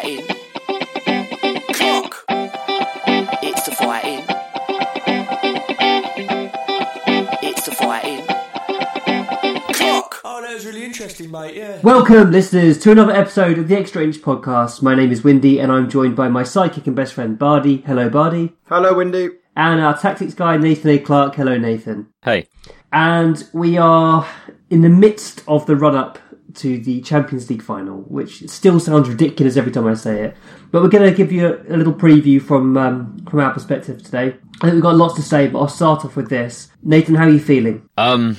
Fighting. Clock. It's the fighting. It's the fighting. Clock. Oh, that was really interesting, mate. Yeah. Welcome, listeners, to another episode of the Extra Inch podcast. My name is Windy, and I'm joined by my psychic and best friend Bardi. Hello, Bardi. Hello, Windy. And our tactics guy, Nathan A. Clark. Hello, Nathan. Hey. And we are in the midst of the run up to the Champions League final, which still sounds ridiculous every time I say it. But we're going to give you a, a little preview from um, from our perspective today. I think we've got lots to say, but I'll start off with this. Nathan, how are you feeling? Um,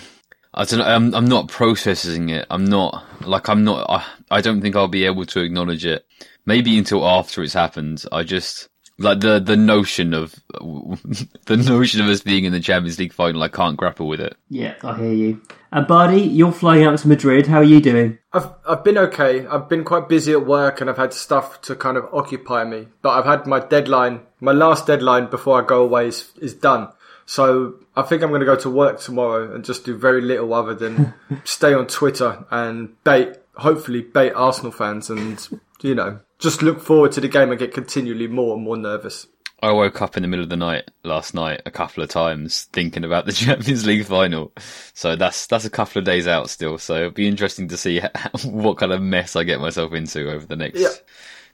I don't know. I'm, I'm not processing it. I'm not like I'm not. I, I don't think I'll be able to acknowledge it. Maybe until after it's happened. I just like the the notion of the notion of us being in the Champions League final. I can't grapple with it. Yeah, I hear you. And Bardi, you're flying out to Madrid. How are you doing? I've I've been okay. I've been quite busy at work and I've had stuff to kind of occupy me. But I've had my deadline, my last deadline before I go away is, is done. So I think I'm going to go to work tomorrow and just do very little other than stay on Twitter and bait, hopefully bait Arsenal fans and, you know, just look forward to the game and get continually more and more nervous. I woke up in the middle of the night last night a couple of times thinking about the Champions League final. So that's that's a couple of days out still. So it'll be interesting to see what kind of mess I get myself into over the next Yeah.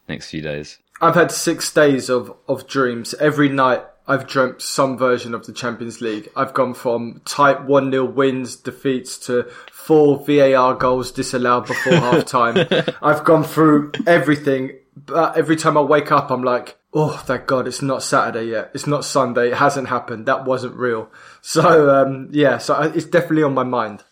next few days. I've had six days of, of dreams. Every night I've dreamt some version of the Champions League. I've gone from tight 1 0 wins, defeats to four VAR goals disallowed before half time. I've gone through everything. But every time I wake up, I'm like, oh, thank God it's not Saturday yet. It's not Sunday. It hasn't happened. That wasn't real. So, um, yeah, so it's definitely on my mind.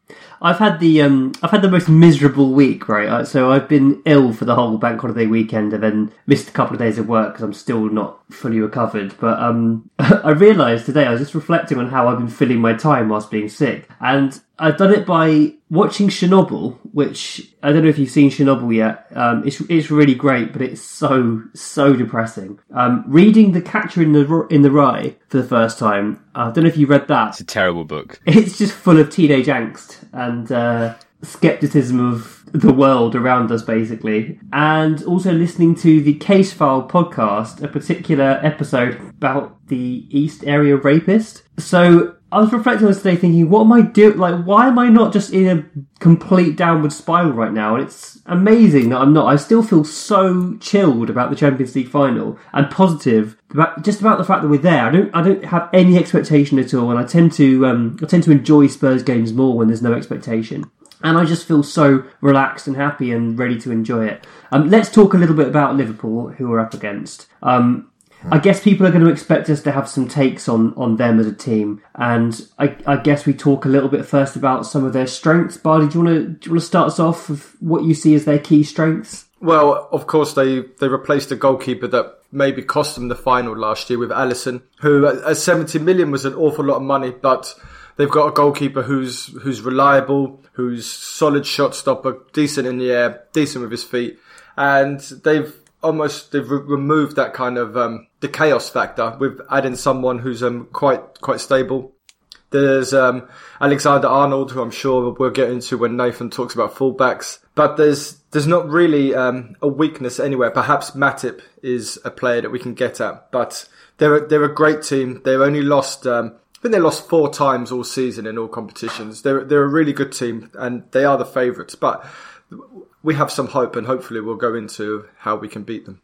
I've had the um, I've had the most miserable week, right? Uh, So I've been ill for the whole bank holiday weekend, and then missed a couple of days of work because I'm still not fully recovered. But um, I realised today I was just reflecting on how I've been filling my time whilst being sick, and I've done it by watching Chernobyl, which I don't know if you've seen Chernobyl yet. Um, it's it's really great, but it's so so depressing. Um, reading The Catcher in the in the Rye for the first time. I don't know if you read that. It's a terrible book. It's just full of teenage angst and uh, skepticism of the world around us, basically. And also listening to the Case File podcast, a particular episode about the East Area rapist. So I was reflecting on this today, thinking, what am I doing? Like, why am I not just in a complete downward spiral right now? And it's amazing that I'm not. I still feel so chilled about the Champions League final and positive about just about the fact that we're there. I don't. I don't have any expectation at all, and I tend to. Um, I tend to enjoy Spurs games more when there's no expectation. And I just feel so relaxed and happy and ready to enjoy it. Um, let's talk a little bit about Liverpool, who we're up against. Um, I guess people are going to expect us to have some takes on, on them as a team, and I, I guess we talk a little bit first about some of their strengths. Bardi, do you want to do you want to start us off with what you see as their key strengths? Well, of course, they, they replaced a goalkeeper that maybe cost them the final last year with Alisson, who at at 70 million was an awful lot of money, but they've got a goalkeeper who's who's reliable, who's solid shot stopper, decent in the air, decent with his feet, and they've almost they've re- removed that kind of um, the chaos factor with adding someone who's um, quite quite stable. There's um, Alexander Arnold, who I'm sure we'll get into when Nathan talks about fullbacks. But there's there's not really um, a weakness anywhere. Perhaps Matip is a player that we can get at, but they're a, they're a great team. They've only lost um, think they lost four times all season in all competitions. They're they're a really good team, and they are the favourites. But we have some hope, and hopefully we'll go into how we can beat them.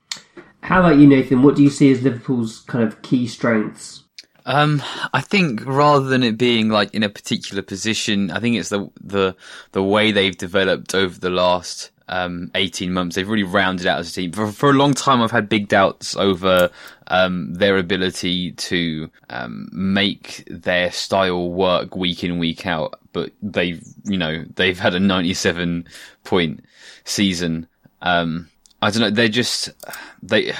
How about you, Nathan? What do you see as Liverpool's kind of key strengths? Um, I think rather than it being like in a particular position, I think it's the the the way they've developed over the last um, 18 months. They've really rounded out as a team. For, for a long time, I've had big doubts over um, their ability to um, make their style work week in, week out. But they've, you know, they've had a 97 point season. Um, I don't know. They're just, they,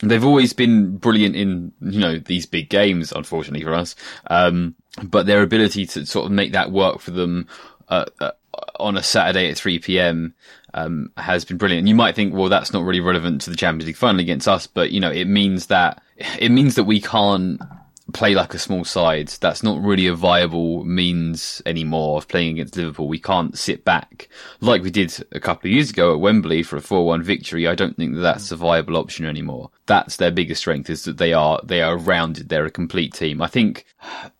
they've always been brilliant in, you know, these big games, unfortunately for us. Um, but their ability to sort of make that work for them, uh, uh, on a Saturday at 3 p.m. Um, has been brilliant. You might think, well, that's not really relevant to the Champions League final against us, but you know, it means that it means that we can't play like a small side. That's not really a viable means anymore of playing against Liverpool. We can't sit back like we did a couple of years ago at Wembley for a 4-1 victory. I don't think that that's a viable option anymore. That's their biggest strength is that they are, they are rounded. They're a complete team. I think,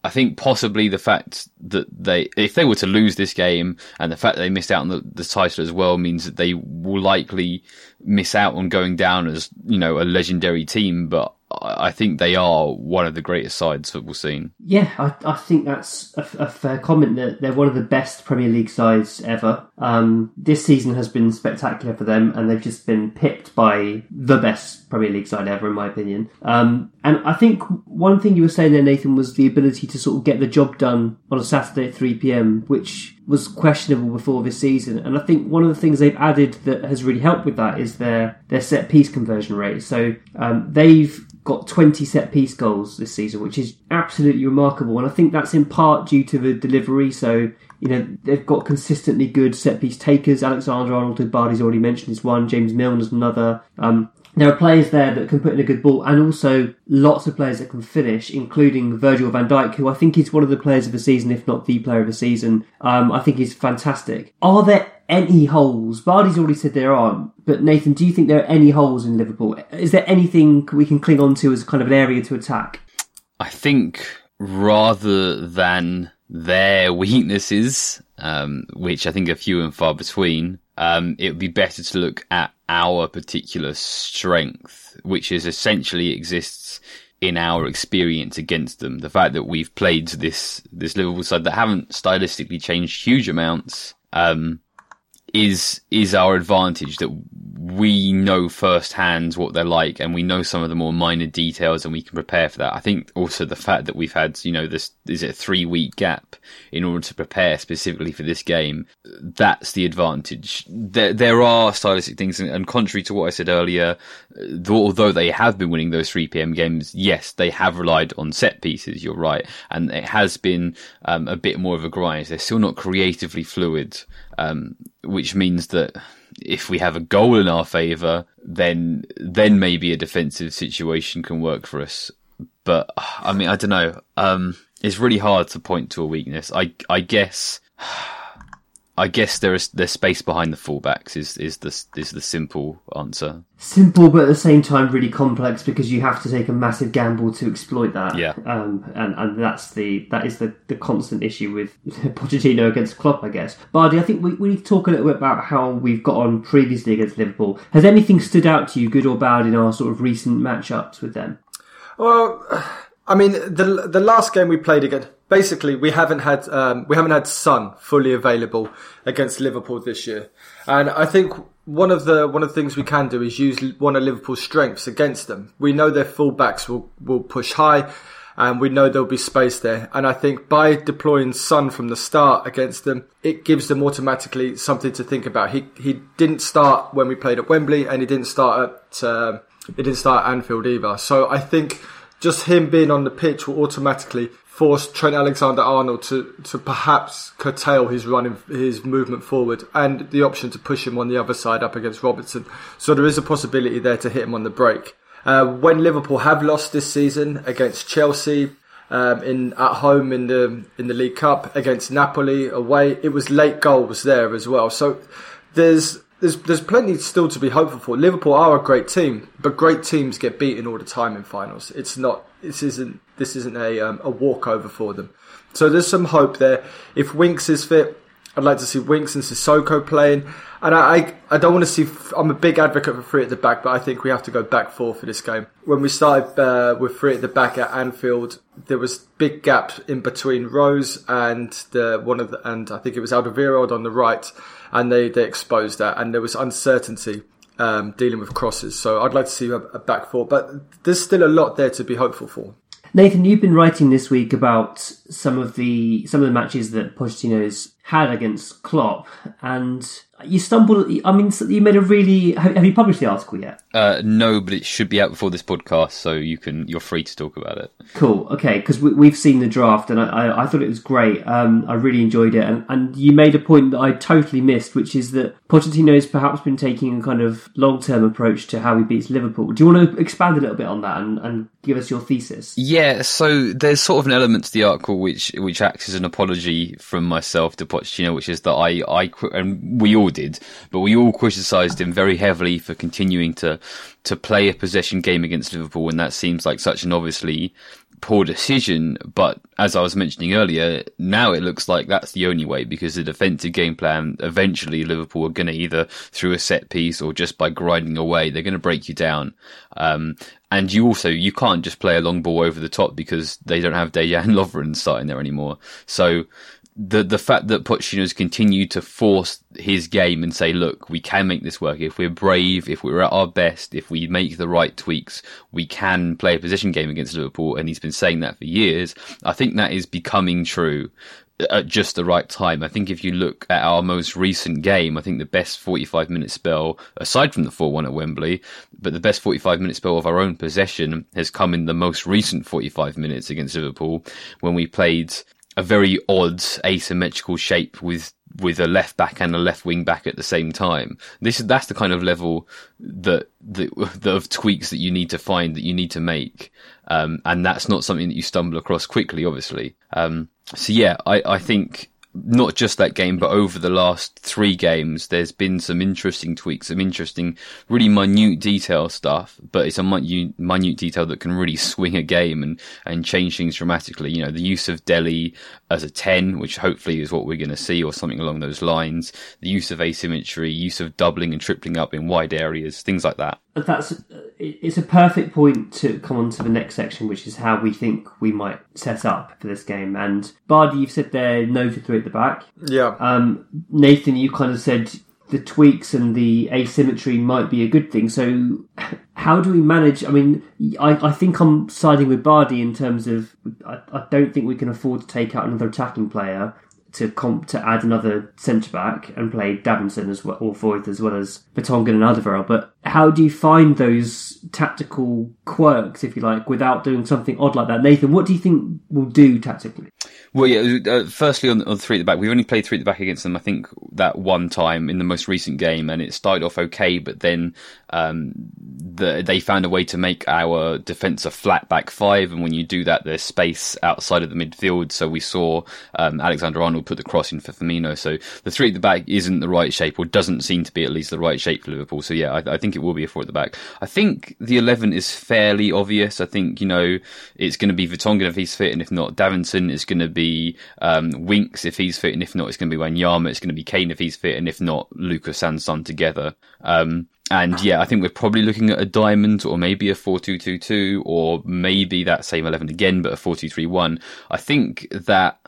I think possibly the fact that they, if they were to lose this game and the fact that they missed out on the, the title as well means that they will likely miss out on going down as, you know, a legendary team, but I think they are one of the greatest sides football scene. Yeah, I, I think that's a, a, fair comment that they're one of the best Premier League sides ever. Um, this season has been spectacular for them, and they've just been pipped by the best Premier League side ever, in my opinion. Um, and I think one thing you were saying there, Nathan, was the ability to sort of get the job done on a Saturday at 3 pm, which was questionable before this season. And I think one of the things they've added that has really helped with that is their, their set piece conversion rate. So um, they've got 20 set piece goals this season, which is absolutely remarkable. And I think that's in part due to the delivery. So, you know, they've got consistently good set piece takers. Alexander Arnold, Bardi's already mentioned, is one. James Milner's another. Um, there are players there that can put in a good ball and also lots of players that can finish, including Virgil van Dijk, who I think is one of the players of the season, if not the player of the season. Um, I think he's fantastic. Are there any holes? Bardi's already said there aren't, but Nathan, do you think there are any holes in Liverpool? Is there anything we can cling on to as kind of an area to attack? I think rather than their weaknesses, um, which I think are few and far between, um, it would be better to look at our particular strength, which is essentially exists in our experience against them. The fact that we've played this this Liverpool side that haven't stylistically changed huge amounts um, is is our advantage that we know firsthand what they're like and we know some of the more minor details and we can prepare for that. I think also the fact that we've had, you know, this is it a three week gap in order to prepare specifically for this game. That's the advantage. There, there are stylistic things and, and contrary to what I said earlier, although they have been winning those 3 p.m. games, yes, they have relied on set pieces. You're right. And it has been um, a bit more of a grind. They're still not creatively fluid um, which means that if we have a goal in our favour, then then maybe a defensive situation can work for us. But I mean, I don't know. Um, it's really hard to point to a weakness. I I guess I guess there is there's space behind the fullbacks is is the is the simple answer. Simple, but at the same time really complex because you have to take a massive gamble to exploit that. Yeah. Um, and and that's the that is the, the constant issue with Pochettino against Klopp, I guess. Bardi, I think we, we need to talk a little bit about how we've got on previously against Liverpool. Has anything stood out to you, good or bad, in our sort of recent matchups with them? Well, I mean, the the last game we played again, basically we haven't had um, we haven't had Son fully available against Liverpool this year, and I think one of the one of the things we can do is use one of Liverpool's strengths against them. We know their fullbacks will will push high, and we know there'll be space there. And I think by deploying Son from the start against them, it gives them automatically something to think about. He he didn't start when we played at Wembley, and he didn't start at uh, he didn't start at Anfield either. So I think just him being on the pitch will automatically force Trent Alexander-Arnold to, to perhaps curtail his running, his movement forward, and the option to push him on the other side up against Robertson. So there is a possibility there to hit him on the break. Uh, when Liverpool have lost this season against Chelsea, um, in at home in the in the League Cup against Napoli away, it was late goals there as well. So there's there's there's plenty still to be hopeful for. Liverpool are a great team, but great teams get beaten all the time in finals. It's not. This isn't. This isn't a um, a walkover for them. So there's some hope there. If Winks is fit, I'd like to see Winks and Sissoko playing. And I, I, I don't want to see. I'm a big advocate for three at the back, but I think we have to go back four for this game. When we started uh, with three at the back at Anfield, there was big gaps in between Rose and the one of the, and I think it was Alderweireld on the right, and they they exposed that, and there was uncertainty. Um, dealing with crosses, so I'd like to see a, a back four, but there's still a lot there to be hopeful for. Nathan, you've been writing this week about some of the some of the matches that Pochettino's had against Klopp, and you stumbled. I mean, you made a really. Have have you published the article yet? Uh, no, but it should be out before this podcast, so you can you're free to talk about it. Cool. Okay, because we, we've seen the draft, and I, I, I thought it was great. Um, I really enjoyed it, and, and you made a point that I totally missed, which is that Pochettino's perhaps been taking a kind of long term approach to how he beats Liverpool. Do you want to expand a little bit on that and, and give us your thesis? Yeah, so there's sort of an element to the article which which acts as an apology from myself to Pochettino, which is that I I and we all did, but we all criticised him very heavily for continuing to to play a possession game against Liverpool, and that seems like such an obviously poor decision. But as I was mentioning earlier, now it looks like that's the only way because the defensive game plan eventually Liverpool are going to either through a set piece or just by grinding away, they're going to break you down. Um, and you also you can't just play a long ball over the top because they don't have Dejan Lovren starting there anymore. So the the fact that Pochettino's continued to force his game and say, look, we can make this work. If we're brave, if we're at our best, if we make the right tweaks, we can play a position game against Liverpool. And he's been saying that for years. I think that is becoming true at just the right time. I think if you look at our most recent game, I think the best 45 minute spell, aside from the 4 1 at Wembley, but the best 45 minute spell of our own possession has come in the most recent 45 minutes against Liverpool when we played a very odd asymmetrical shape with with a left back and a left wing back at the same time. This that's the kind of level that that, of tweaks that you need to find that you need to make, um, and that's not something that you stumble across quickly, obviously. Um, so yeah, I, I think not just that game, but over the last three games, there's been some interesting tweaks, some interesting, really minute detail stuff, but it's a minute, minute detail that can really swing a game and, and change things dramatically. You know, the use of Dele as a 10, which hopefully is what we're going to see or something along those lines. The use of asymmetry, use of doubling and tripling up in wide areas, things like that. That's it's a perfect point to come on to the next section, which is how we think we might set up for this game. And Bardi, you've said there no to three at the back. Yeah. Um, Nathan, you kind of said the tweaks and the asymmetry might be a good thing. So, how do we manage? I mean, I, I think I'm siding with Bardi in terms of I, I don't think we can afford to take out another attacking player to comp to add another centre back and play Davinson as well, or Foyth as well as Vertonghen and Alderweireld. But how do you find those tactical quirks, if you like, without doing something odd like that? Nathan, what do you think will do tactically? Well, yeah. Uh, firstly, on, on three at the back, we've only played three at the back against them. I think that one time in the most recent game, and it started off okay, but then um, the, they found a way to make our defence a flat back five, and when you do that, there's space outside of the midfield. So we saw um, Alexander Arnold put the cross in for Firmino. So the three at the back isn't the right shape, or doesn't seem to be at least the right shape for Liverpool. So yeah, I, I think it will be a four at the back. I think the eleven is fairly obvious. I think you know it's going to be Vertonghen if he's fit, and if not, Davinson is going to be um, Winks if he's fit, and if not, it's going to be Wanyama. It's going to be Kane if he's fit, and if not, Lucas and Son together. Um, and yeah, I think we're probably looking at a diamond or maybe a 4-2-2-2 or maybe that same 11 again, but a 4-2-3-1. I think that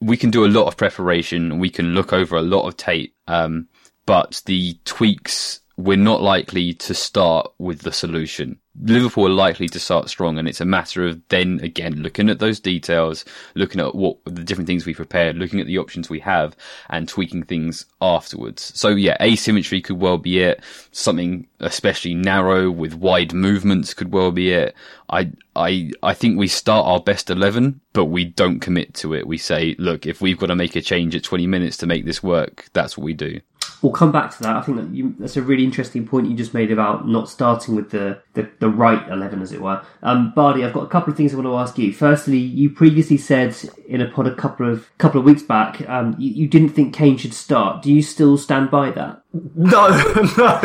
we can do a lot of preparation. We can look over a lot of tape. Um, but the tweaks, we're not likely to start with the solution. Liverpool are likely to start strong, and it's a matter of then again looking at those details, looking at what the different things we prepared, looking at the options we have, and tweaking things afterwards. So yeah, asymmetry could well be it. Something especially narrow with wide movements could well be it. I I I think we start our best eleven, but we don't commit to it. We say, look, if we've got to make a change at twenty minutes to make this work, that's what we do. We'll come back to that. I think that you, that's a really interesting point you just made about not starting with the, the, the right 11, as it were. Um, Bardi, I've got a couple of things I want to ask you. Firstly, you previously said in a pod a couple of couple of weeks back, um, you, you didn't think Kane should start. Do you still stand by that? No, no,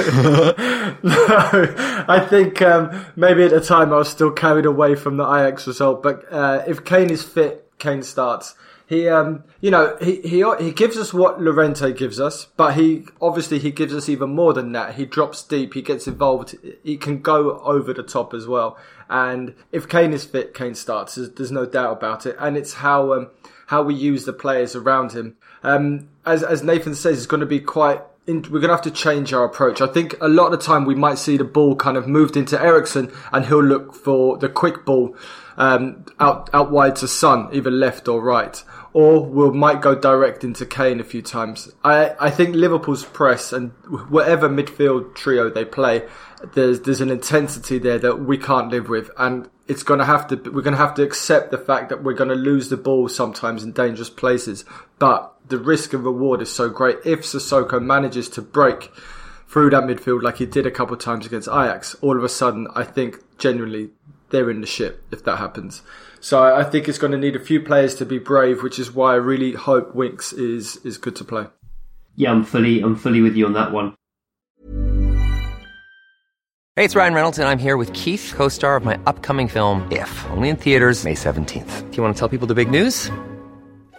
no. I think um, maybe at the time I was still carried away from the Ajax result, but uh, if Kane is fit, Kane starts. He, um, you know, he, he he gives us what Llorente gives us, but he obviously he gives us even more than that. He drops deep, he gets involved, he can go over the top as well. And if Kane is fit, Kane starts. There's, there's no doubt about it. And it's how um, how we use the players around him. Um, as as Nathan says, it's going to be quite in, we're going to have to change our approach. I think a lot of the time we might see the ball kind of moved into Eriksen and he'll look for the quick ball um, out out wide to Son, either left or right, or we might go direct into Kane a few times. I I think Liverpool's press and whatever midfield trio they play, there's there's an intensity there that we can't live with, and it's going to have to we're going to have to accept the fact that we're going to lose the ball sometimes in dangerous places, but the risk and reward is so great. If Sissoko manages to break through that midfield like he did a couple of times against Ajax, all of a sudden I think genuinely they're in the ship if that happens. So I think it's going to need a few players to be brave, which is why I really hope Winks is is good to play. Yeah, I'm fully I'm fully with you on that one. Hey, it's Ryan Reynolds, and I'm here with Keith, co-star of my upcoming film If, only in theaters May 17th. Do you want to tell people the big news?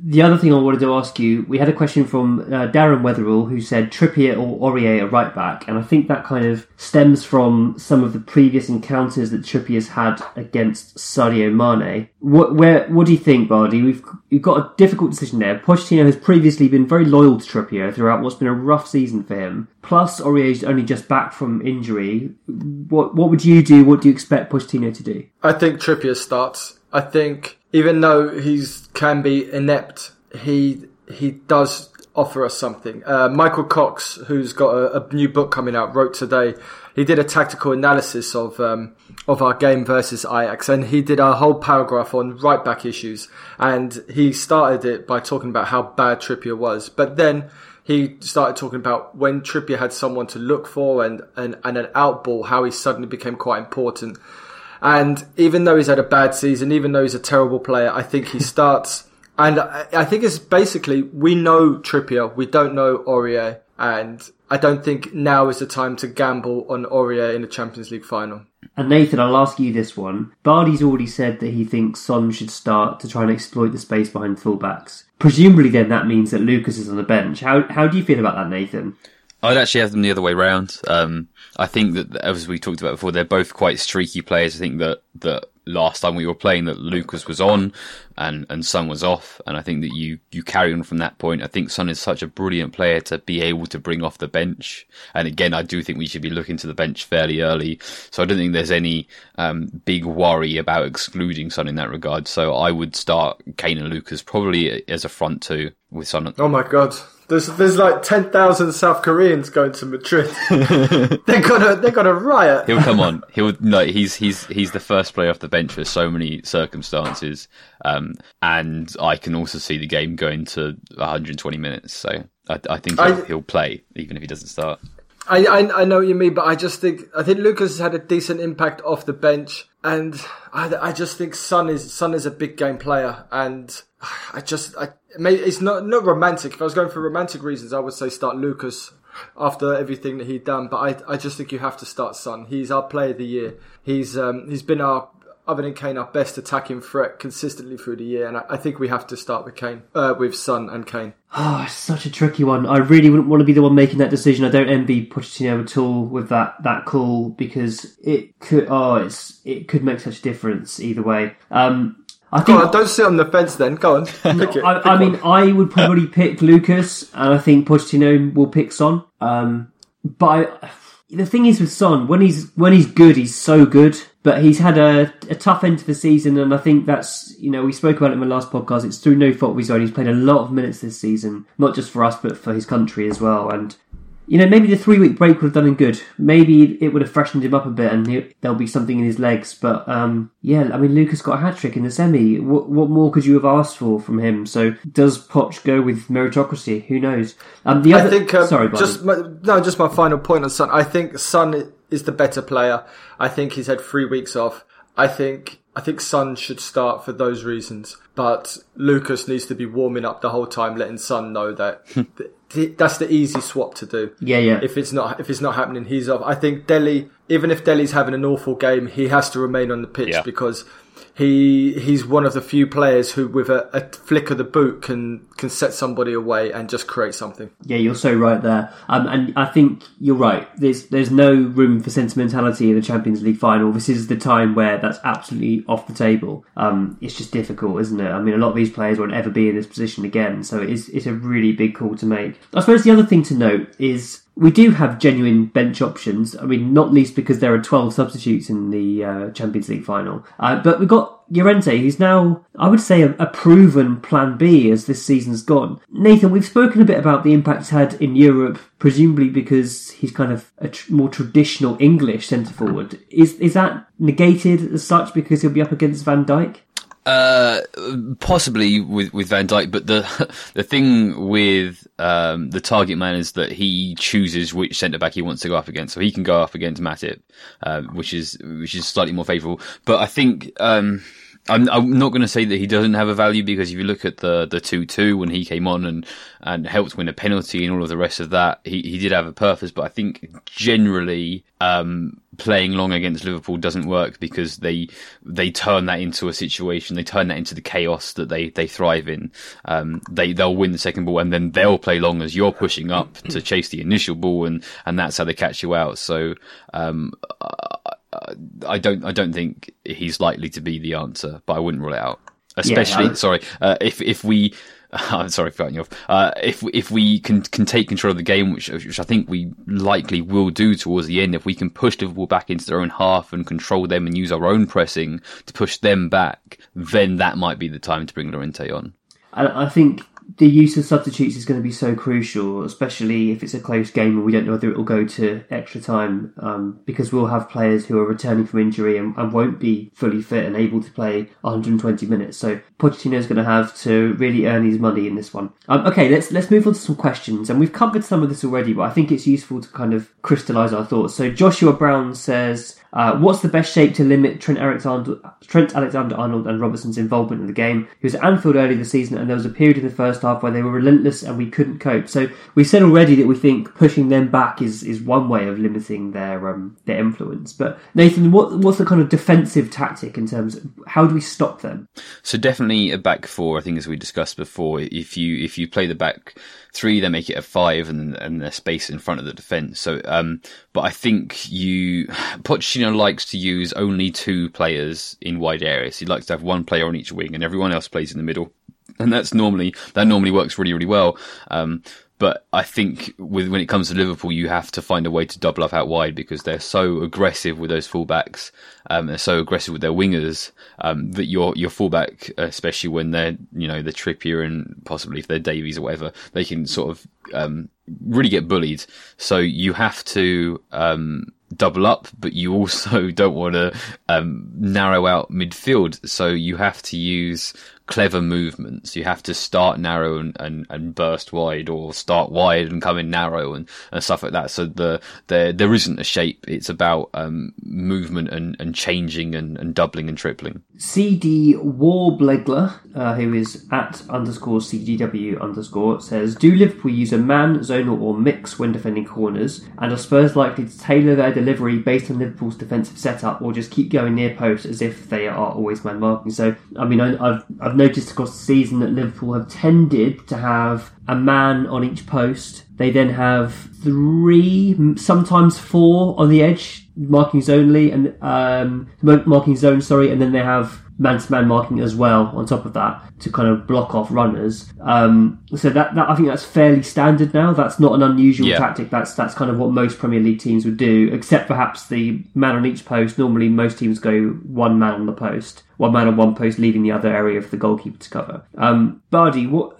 The other thing I wanted to ask you, we had a question from uh, Darren Weatherall who said Trippier or Aurier a right back, and I think that kind of stems from some of the previous encounters that Trippier's had against Sadio Mane. What, where, what do you think, Bardi? We've you've got a difficult decision there. Pochettino has previously been very loyal to Trippier throughout what's been a rough season for him. Plus, Aurier's only just back from injury. What what would you do? What do you expect Pochettino to do? I think Trippier starts. I think even though he's can be inept, he he does offer us something. Uh, Michael Cox, who's got a, a, new book coming out, wrote today. He did a tactical analysis of um, of our game versus Ajax, and he did a whole paragraph on right back issues. And he started it by talking about how bad Trippier was, but then he started talking about when Trippier had someone to look for and, and, and an out ball, how he suddenly became quite important. And even though he's had a bad season, even though he's a terrible player, I think he starts. And I think it's basically we know Trippier, we don't know Aurier, and I don't think now is the time to gamble on Aurier in the Champions League final. And Nathan, I'll ask you this one. Bardi's already said that he thinks Son should start to try and exploit the space behind fullbacks. Presumably, then that means that Lucas is on the bench. How how do you feel about that, Nathan? I'd actually have them the other way round. Um, I think that, as we talked about before, they're both quite streaky players. I think that, that last time we were playing that Lucas was on and, and Son was off. And I think that you, you carry on from that point. I think Son is such a brilliant player to be able to bring off the bench. And again, I do think we should be looking to the bench fairly early. So I don't think there's any um, big worry about excluding Son in that regard. So I would start Kane and Lucas probably as a front two with Son. Oh my God. There's there's like ten thousand South Koreans going to Madrid. they're gonna they're gonna riot. He'll come on. He'll no. He's he's he's the first player off the bench for so many circumstances, um, and I can also see the game going to 120 minutes. So I, I think he'll, I, he'll play even if he doesn't start. I, I, I know what you mean, but I just think I think Lucas has had a decent impact off the bench, and I, I just think Son is Son is a big game player, and I just I it's not not romantic. If I was going for romantic reasons, I would say start Lucas. after everything that he'd done. But I, I just think you have to start Son. He's our player of the year. He's um, he's been our other than Kane, our best attacking threat consistently through the year, and I, I think we have to start with Kane, uh, with Son and Kane. Oh, it's such a tricky one. I really wouldn't want to be the one making that decision. I don't envy Pochettino at all with that that call because it could. Oh, it's it could make such a difference either way. Um, I think. On, don't sit on the fence then. Go on, pick it. I, I mean. I would probably pick Lucas, and I think Pochettino will pick Son. Um, but I, the thing is with Son, when he's when he's good, he's so good. But he's had a, a tough end to the season, and I think that's you know we spoke about it in the last podcast. It's through no fault of his own. He's played a lot of minutes this season, not just for us, but for his country as well. And you know, maybe the three week break would have done him good. Maybe it would have freshened him up a bit, and he, there'll be something in his legs. But um, yeah, I mean, Lucas got a hat trick in the semi. What, what more could you have asked for from him? So does Poch go with meritocracy? Who knows? Um, the other, I think um, sorry, buddy. just my, no, just my final point on Son. I think Son is the better player. I think he's had three weeks off. I think I think Son should start for those reasons, but Lucas needs to be warming up the whole time, letting Son know that th- th- that's the easy swap to do. Yeah, yeah. If it's not if it's not happening, he's off. I think Dele, even if Dele's having an awful game, he has to remain on the pitch Yeah. because he he's one of the few players who, with a, a flick of the boot, can can set somebody away and just create something. Yeah, you're so right there. Um, and I think you're right. There's there's no room for sentimentality in the Champions League final. This is the time where that's absolutely off the table. Um, it's just difficult, isn't it? I mean, a lot of these players won't ever be in this position again, so it is it's a really big call to make. I suppose the other thing to note is we do have genuine bench options. I mean, not least because there are 12 substitutes in the uh, Champions League final. Uh, but we've got Llorente, who's now, I would say, a, a proven plan B as this season's gone. Nathan, we've spoken a bit about the impact he's had in Europe, presumably because he's kind of a tr- more traditional English centre forward. Is is that negated as such because he'll be up against Van Dijk? Uh, possibly with with Van Dijk, but the the thing with um, the target man is that he chooses which centre back he wants to go up against. So he can go up against Matip, um, which is which is slightly more favourable. But I think. Um, I'm, I'm not going to say that he doesn't have a value because if you look at the the two two when he came on and and helped win a penalty and all of the rest of that, he he did have a purpose. But I think generally um, playing long against Liverpool doesn't work because they they turn that into a situation. They turn that into the chaos that they they thrive in. Um, they they'll win the second ball and then they'll play long as you're pushing up to chase the initial ball and and that's how they catch you out. So. Um, I don't. I don't think he's likely to be the answer, but I wouldn't rule it out. Especially, I- sorry, uh, if if we, I'm sorry for cutting you off. Uh, if if we can can take control of the game, which which I think we likely will do towards the end, if we can push Liverpool back into their own half and control them and use our own pressing to push them back, then that might be the time to bring Llorente on. I, I think the use of substitutes is going to be so crucial, especially if it's a close game and we don't know whether it will go to extra time, um, because we'll have players who are returning from injury and, and won't be fully fit and able to play 120 minutes. So Pochettino's going to have to really earn his money in this one. Um, okay, let's let's move on to some questions, and we've covered some of this already, but I think it's useful to kind of crystallise our thoughts. So Joshua Brown says. Uh, what's the best shape to limit Trent Alexander, Trent Alexander-Arnold and Robertson's involvement in the game? He was at Anfield early this season, and there was a period in the first half where they were relentless and we couldn't cope. So we said already that we think pushing them back is, is one way of limiting their um, their influence. But Nathan, what what's the kind of defensive tactic in terms of how do we stop them? So definitely a back four. I think as we discussed before, if you if you play the back three, they make it a five, and and there's space in front of the defense. So, um, but I think you Pochettino likes to use only two players in wide areas. He likes to have one player on each wing, and everyone else plays in the middle. And that's normally that normally works really really well. Um, but I think with when it comes to Liverpool, you have to find a way to double up out wide because they're so aggressive with those fullbacks. Um, they're so aggressive with their wingers um, that your your fullback, especially when they're you know the Trippier and possibly if they're Davies or whatever, they can sort of um, really get bullied. So you have to um, double up, but you also don't want to um, narrow out midfield. So you have to use clever movements. You have to start narrow and, and, and burst wide, or start wide and come in narrow and, and stuff like that. So the there there isn't a shape. It's about um, movement and, and changing and, and doubling and tripling. CD Warblegler, uh, who is at underscore CGW underscore, says, Do Liverpool use a man, zonal, or mix when defending corners? And are Spurs likely to tailor their delivery based on Liverpool's defensive setup, or just keep going near post as if they are always man marking? So, I mean, I, I've I've noticed across the season that Liverpool have tended to have a man on each post. They then have three, sometimes four on the edge, markings only, and um, marking zone. Sorry, and then they have man-to-man marking as well on top of that to kind of block off runners. Um, so that, that I think that's fairly standard now. That's not an unusual Yeah. tactic. That's that's kind of what most Premier League teams would do, except perhaps the man on each post. Normally, most teams go one man on the post, one man on one post, leaving the other area for the goalkeeper to cover. Um, Bardi, what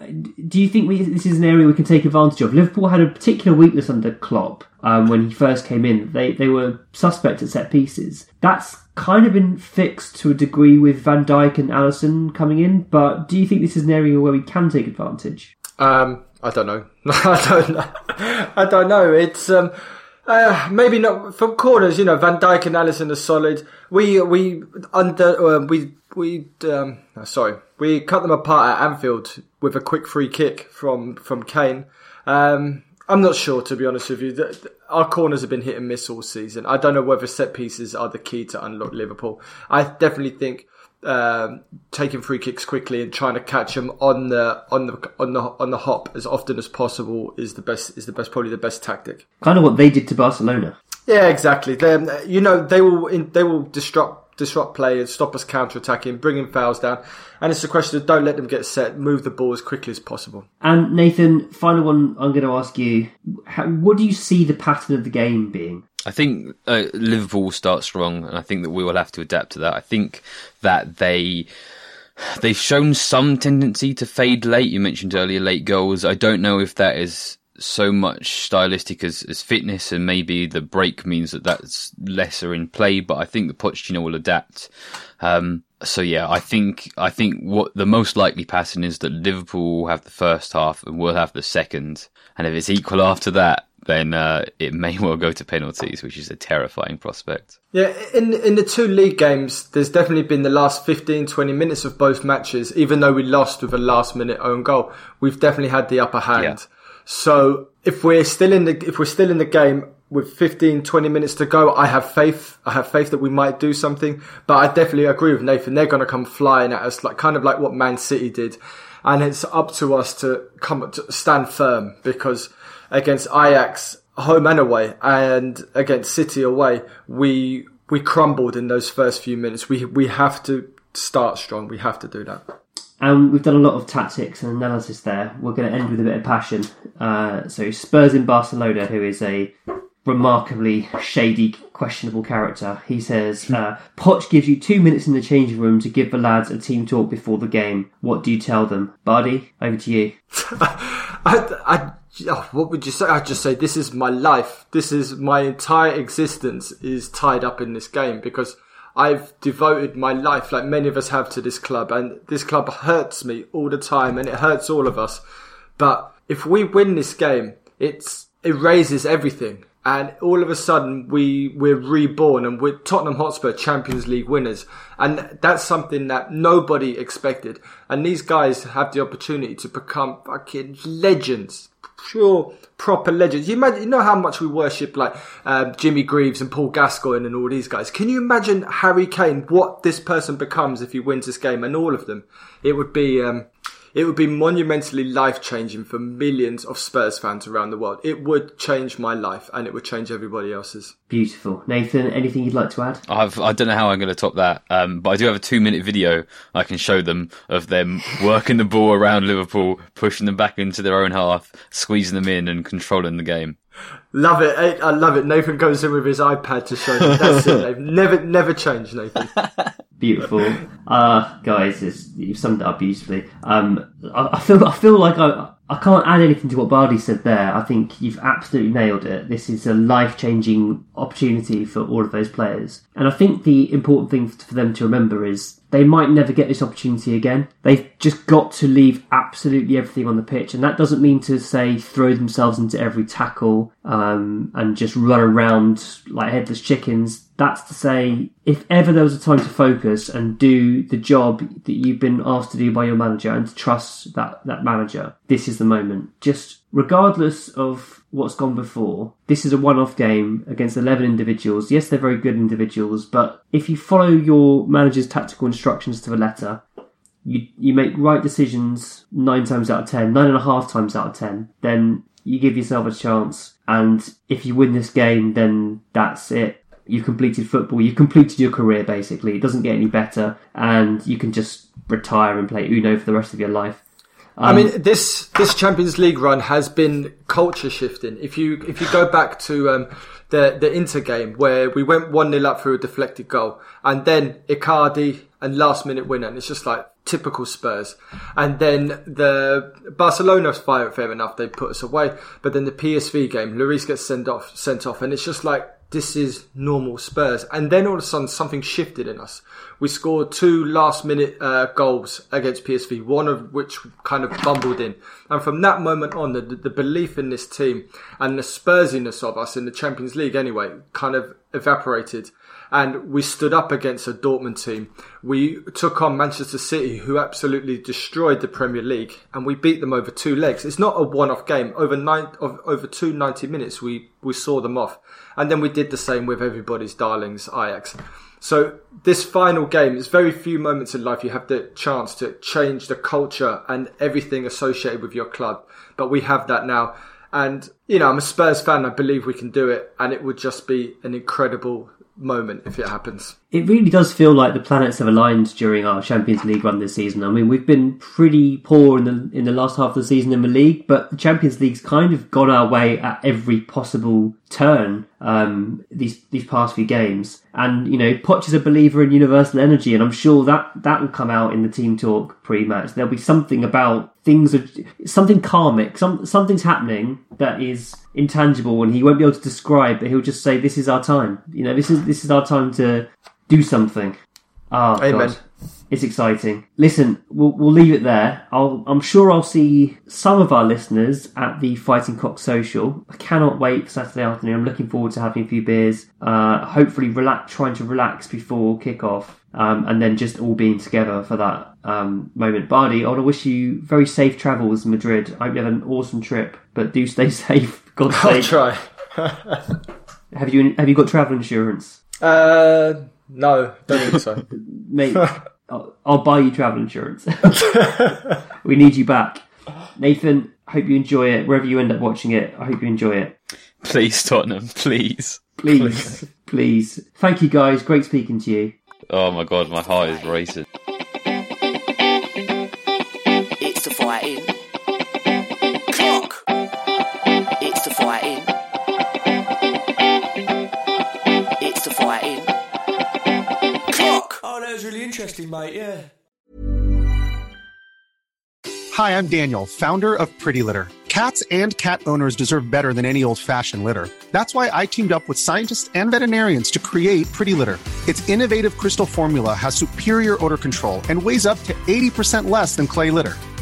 do you think we, this is an area we can take advantage of? Liverpool had a particular weakness under Klopp um, when he first came in. They they were suspect at set pieces. That's kind of been fixed to a degree with Van Dijk and Alisson coming in. But do you think this is an area where we can take advantage? Um, I don't know. I don't know. I don't know. It's um, uh, maybe not from corners. You know, Van Dijk and Alisson are solid. We we under uh, we we um, sorry we cut them apart at Anfield with a quick free kick from from Kane. Um, I'm not sure to be honest with you. Our corners have been hit and miss all season. I don't know whether set pieces are the key to unlock Liverpool. I definitely think um, taking free kicks quickly and trying to catch them on the on the on the on the hop as often as possible is the best is the best probably the best tactic. Kind of what they did to Barcelona. Yeah, exactly. They, you know, they will in, they will disrupt disrupt play and stop us counter attacking, bringing fouls down, and it's a question of don't let them get set, move the ball as quickly as possible. And Nathan, final one I'm going to ask you. How, what do you see the pattern of the game being? I think uh, Liverpool will start strong, and I think that we will have to adapt to that. I think that they they've shown some tendency to fade late. You mentioned earlier late goals. I don't know if that is so much stylistic as, as fitness, and maybe the break means that that's lesser in play. But I think the Pochettino will adapt. Um, so yeah, I think I think what the most likely pattern is that Liverpool will have the first half and we'll have the second, and if it's equal after that, then uh, it may well go to penalties, which is a terrifying prospect. Yeah, in in the two league games, there's definitely been the last 15, 20 minutes of both matches, even though we lost with a last minute own goal, we've definitely had the upper hand. Yeah. So if we're still in the if we're still in the game with 15, 20 minutes to go, I have faith. I have faith that we might do something. But I definitely agree with Nathan. They're going to come flying at us, like kind of like what Man City did, and it's up to us to come to stand firm because against Ajax home and away, and against City away, we we crumbled in those first few minutes. We we have to start strong. We have to do that. And we've done a lot of tactics and analysis there. We're going to end with a bit of passion. Uh, so Spurs in Barcelona, who is a remarkably shady, questionable character. He says, uh, Poch gives you two minutes in the changing room to give the lads a team talk before the game. What do you tell them? Bardi, over to you. I, I, oh, what would you say? I'd just say this is my life. This is my entire existence is tied up in this game because I've devoted my life, like many of us have, to this club, and this club hurts me all the time, and it hurts all of us. But if we win this game, it's it raises everything, and all of a sudden we we're reborn, and we're Tottenham Hotspur Champions League winners, and that's something that nobody expected. And these guys have the opportunity to become fucking legends, pure proper legends. You imagine, you know how much we worship like um, Jimmy Greaves and Paul Gascoigne and all these guys. Can you imagine Harry Kane? What this person becomes if he wins this game, and all of them? It would be. Um, it would be monumentally life changing for millions of Spurs fans around the world. It would change my life and it would change everybody else's. Beautiful. Nathan, anything you'd like to add? I've, I don't know how I'm going to top that, um, but I do have a two minute video I can show them of them working the ball around Liverpool, pushing them back into their own half, squeezing them in, and controlling the game. Love it. eh? I love it. Nathan goes in with his iPad to show them. That's it. Nathan. Never, never change, Nathan. Beautiful, uh, guys. It's, you've summed it up beautifully. Um, I, I feel, I feel like I, I can't add anything to what Bardi said there. I think you've absolutely nailed it. This is a life-changing opportunity for all of those players, and I think the important thing for them to remember is they might never get this opportunity again. They've just got to leave absolutely everything on the pitch, and that doesn't mean to say throw themselves into every tackle um, and just run around like headless chickens. That's to say, if ever there was a time to focus and do the job that you've been asked to do by your manager and to trust that, that manager, this is the moment. Just regardless of what's gone before, this is a one off game against 11 individuals. Yes, they're very good individuals, but if you follow your manager's tactical instructions to the letter, you, you make right decisions nine times out of ten, nine and a half times out of ten, then you give yourself a chance. And if you win this game, then that's it. You've completed football. You've completed your career, basically. It doesn't get any better. And you can just retire and play Uno for the rest of your life. I mean, this this Champions League run has been culture shifting. If you if you go back to um, the the Inter game where we went one 0 up through a deflected goal, and then Icardi and last minute winner, and it's just like typical Spurs. And then the Barcelona's fire fair enough, they put us away, but then the PSV game, Lloris gets sent off, sent off, and it's just like this is normal Spurs. And then all of a sudden something shifted in us. We scored two last minute uh, goals against PSV, one of which kind of bumbled in. And from that moment on, the, the belief in this team and the Spursiness of us in the Champions League anyway kind of evaporated. And we stood up against a Dortmund team. We took on Manchester City, who absolutely destroyed the Premier League, and we beat them over two legs. It's not a one-off game. Over nine, over two 90 minutes, we, we saw them off. And then we did the same with everybody's darlings, Ajax. So this final game, there's very few moments in life you have the chance to change the culture and everything associated with your club. But we have that now. And, you know, I'm a Spurs fan. I believe we can do it. And it would just be an incredible moment if it happens. It really does feel like the planets have aligned during our Champions League run this season. I mean, we've been pretty poor in the in the last half of the season in the league, but the Champions League's kind of gone our way at every possible turn um, these these past few games. And you know, Poch is a believer in universal energy, and I'm sure that that will come out in the team talk pre-match. There'll be something about things of something karmic, some something's happening that is intangible, and he won't be able to describe. But he'll just say, "This is our time." You know, this is this is our time to do something. Ah, Amen. God. It's exciting. Listen, we'll, we'll leave it there. I'll, I'm sure I'll see some of our listeners at the Fighting Cock Social. I cannot wait for Saturday afternoon. I'm looking forward to having a few beers. Uh, hopefully, relax, trying to relax before kick-off. Um, and then just all being together for that um, moment. Bardi, I want to wish you very safe travels in Madrid. I hope you have an awesome trip, but do stay safe. God's I'll try. Have you have you got travel insurance, Uh, no, don't think so. mate? I'll, I'll buy you travel insurance. we need you back, Nathan. Hope you enjoy it wherever you end up watching it. I hope you enjoy it. Please, Tottenham, please. Please, please. Thank you, guys. Great speaking to you. Oh my god, my heart is racing. Mate. Yeah. Hi, I'm Daniel, founder of Pretty Litter. Cats and cat owners deserve better than any old fashioned litter. That's why I teamed up with scientists and veterinarians to create Pretty Litter. Its innovative crystal formula has superior odor control and weighs up to 80% less than clay litter.